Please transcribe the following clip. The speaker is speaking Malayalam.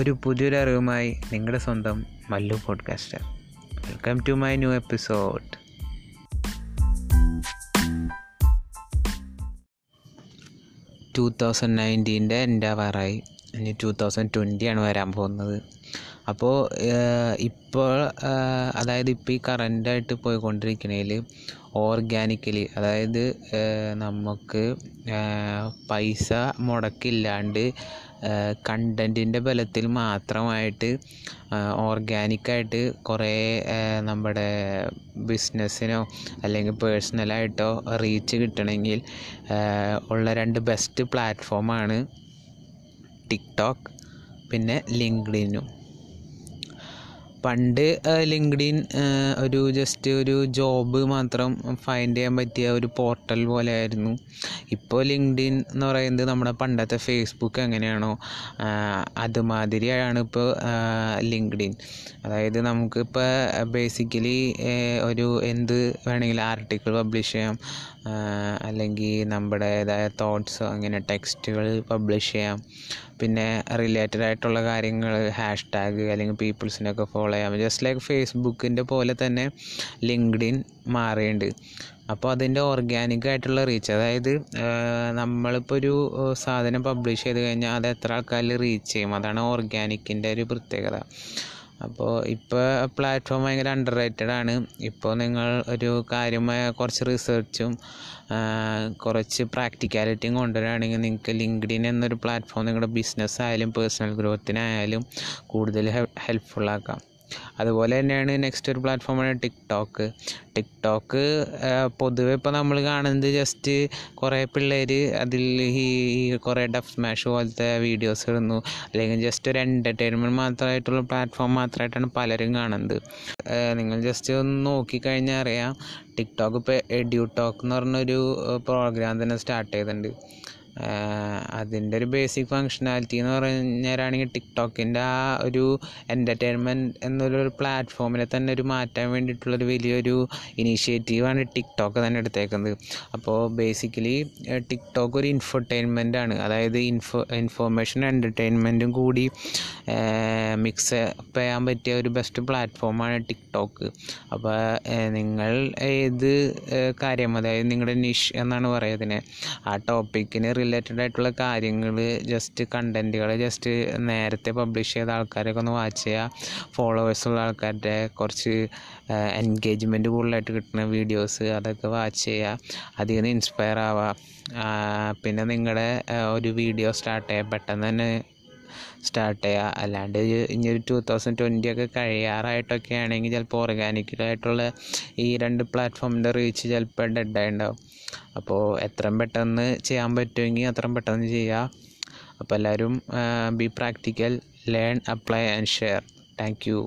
ഒരു പുതിയൊരു അറിവുമായി നിങ്ങളുടെ സ്വന്തം Mallu podcaster welcome to my new episode two thousand നയന്റീന്റെ എന്റെ ആവാറായി ഇനി ടു തൗസൻഡ് ട്വന്റിയാണ് വരാൻ പോകുന്നത്. അപ്പോൾ ഇപ്പോൾ അതായത് ഇപ്പോൾ ഈ കറന്റായിട്ട് പോയിക്കൊണ്ടിരിക്കുന്നതിൽ ഓർഗാനിക്കലി അതായത് നമുക്ക് പൈസ മുടക്കില്ലാണ്ട് കണ്ടന്റിന്റെ ബലത്തിൽ മാത്രമായിട്ട് ഓർഗാനിക്കായിട്ട് കുറേ നമ്മുടെ ബിസിനസ്സിനോ അല്ലെങ്കിൽ പേഴ്സണലായിട്ടോ റീച്ച് കിട്ടണമെങ്കിൽ ഉള്ള രണ്ട് ബെസ്റ്റ് പ്ലാറ്റ്ഫോമാണ് ടിക്ടോക്ക് പിന്നെ ലിങ്ക്ഡിനും. പണ്ട് ലിങ്ക്ഡിൻ ഒരു ജസ്റ്റ് ഒരു ജോബ് മാത്രം ഫൈൻഡ് ചെയ്യാൻ പറ്റിയ ഒരു പോർട്ടൽ പോലെ ആയിരുന്നു ഇപ്പോൾ ലിങ്ക്ഡിൻ എന്ന് പറയുന്നത് നമ്മുടെ പണ്ടത്തെ ഫേസ്ബുക്ക് എങ്ങനെയാണോ അതുമാതിരിയാണ് ഇപ്പോൾ ലിങ്ക്ഡിൻ അതായത് നമുക്കിപ്പോൾ ബേസിക്കലി ഒരു എന്ത് വേണമെങ്കിലും ആർട്ടിക്കിൾ പബ്ലിഷ് ചെയ്യാം. അല്ലെങ്കിൽ നമ്മുടേതായ തോട്ട്സ് അങ്ങനെ ടെക്സ്റ്റുകൾ പബ്ലിഷ് ചെയ്യാം. പിന്നെ റിലേറ്റഡ് ആയിട്ടുള്ള കാര്യങ്ങൾ ഹാഷ്ടാഗ് അല്ലെങ്കിൽ പീപ്പിൾസിനൊക്കെ ഫോളോ ചെയ്യാം ജസ്റ്റ് ലൈക്ക് ഫേസ്ബുക്കിന്റെ പോലെ തന്നെ ലിങ്ക്ഡിൻ മാറിയുണ്ട്. അപ്പോൾ അതിന്റെ ഓർഗാനിക് ആയിട്ടുള്ള റീച്ച് അതായത് നമ്മളിപ്പോൾ ഒരു സാധനം പബ്ലിഷ് ചെയ്ത് കഴിഞ്ഞാൽ അത് എത്ര ആൾക്കാരിൽ റീച്ച് ചെയ്യും? അതാണ് ഓർഗാനിക്കിന്റെ ഒരു പ്രത്യേകത. അപ്പോൾ ഇപ്പോൾ പ്ലാറ്റ്ഫോം ഭയങ്കര അണ്ടർ റേറ്റഡ് ആണ്. ഇപ്പോൾ നിങ്ങൾ ഒരു കാര്യമായ കുറച്ച് റിസർച്ചും കുറച്ച് പ്രാക്ടിക്കാലിറ്റിയും കൊണ്ടുവരികയാണെങ്കിൽ നിങ്ങൾക്ക് ലിങ്ക്ഡിൻ എന്നൊരു പ്ലാറ്റ്ഫോം നിങ്ങളുടെ ബിസിനസ് ആയാലും പേഴ്സണൽ ഗ്രോത്തിനായാലും കൂടുതൽ ഹെൽപ്ഫുള്ളാക്കാം അതുപോലെ തന്നെയാണ് നെക്സ്റ്റ് ഒരു പ്ലാറ്റ്ഫോമാണ് ടിക്ടോക്ക് ടിക്ടോക്ക് പൊതുവെ ഇപ്പോൾ നമ്മൾ കാണുന്നത് ജസ്റ്റ് കുറേ പിള്ളേർ അതിൽ ഈ കുറേ ഡഫ് സ്മാഷ് പോലത്തെ വീഡിയോസ് ഇടുന്നു. അല്ലെങ്കിൽ ജസ്റ്റ് ഒരു എന്റർടൈൻമെന്റ് മാത്രമായിട്ടുള്ള പ്ലാറ്റ്ഫോം മാത്രമായിട്ടാണ് പലരും കാണുന്നത്. നിങ്ങൾ ജസ്റ്റ് ഒന്ന് നോക്കിക്കഴിഞ്ഞാൽ അറിയാം. ടിക്ടോക്ക് ഇപ്പോൾ എഡ്യൂ ടോക്ക് എന്ന് പറഞ്ഞൊരു പ്രോഗ്രാം തന്നെ സ്റ്റാർട്ട് ചെയ്തിട്ടുണ്ട്. അതിന്റെ ഒരു ബേസിക് ഫങ്ഷനാലിറ്റി എന്ന് പറഞ്ഞാലാണെങ്കിൽ ടിക്ടോക്കിന്റെ ആ ഒരു എന്റർടൈൻമെന്റ് എന്നൊരു പ്ലാറ്റ്ഫോമിനെ തന്നെ ഒരു മാറ്റാൻ വേണ്ടിയിട്ടുള്ളൊരു വലിയൊരു ഇനീഷ്യേറ്റീവാണ് ടിക്ടോക്ക് തന്നെ എടുത്തേക്കുന്നത്. അപ്പോൾ ബേസിക്കലി ടിക്ടോക്ക് ഒരു ഇൻഫർടൈൻമെന്റ് ആണ്. അതായത് ഇൻഫോ ഇൻഫോർമേഷൻ എന്റർടൈൻമെന്റും കൂടി മിക്സ് ചെയ്യാൻ പറ്റിയ ഒരു ബെസ്റ്റ് പ്ലാറ്റ്ഫോമാണ് ടിക്ടോക്ക്. അപ്പോൾ നിങ്ങൾ ഏത് കാര്യം അതായത് നിങ്ങളുടെ നിഷ് എന്നാണ് പറയുന്നത്. ആ ടോപ്പിക്കിന് റിലേറ്റഡ് ആയിട്ടുള്ള കാര്യങ്ങൾ ജസ്റ്റ് കണ്ടന്റുകൾ ജസ്റ്റ് നേരത്തെ പബ്ലിഷ് ചെയ്ത ആൾക്കാരൊക്കെ ഒന്ന് വാച്ച് ചെയ്യുക. ഫോളോവേഴ്സ് ഉള്ള ആൾക്കാരുടെ കുറച്ച് എൻഗേജ്മെന്റ് കൂടുതലായിട്ട് കിട്ടുന്ന വീഡിയോസ് അതൊക്കെ വാച്ച് ചെയ്യുക. അതിൽ നിന്ന് ഇൻസ്പയർ ആവുക. പിന്നെ നിങ്ങളുടെ ഒരു വീഡിയോ സ്റ്റാർട്ട് ചെയ്യുക പെട്ടെന്ന് തന്നെ സ്റ്റാർട്ട് ചെയ്യുക. അല്ലാണ്ട് ഇനി ഒരു ടു തൗസൻഡ് ട്വന്റി ഒക്കെ കഴിയാറായിട്ടൊക്കെ ആണെങ്കിൽ ചിലപ്പോൾ ഓർഗാനിക്കലായിട്ടുള്ള ഈ രണ്ട് പ്ലാറ്റ്ഫോമിന്റെ റീച്ച് ചിലപ്പോൾ ഡെഡായി ഉണ്ടാവും. അപ്പോൾ എത്രയും പെട്ടെന്ന് ചെയ്യാൻ പറ്റുമെങ്കിൽ അത്രയും പെട്ടെന്ന് ചെയ്യുക അപ്പോൾ എല്ലാവരും be practical learn apply and share thank you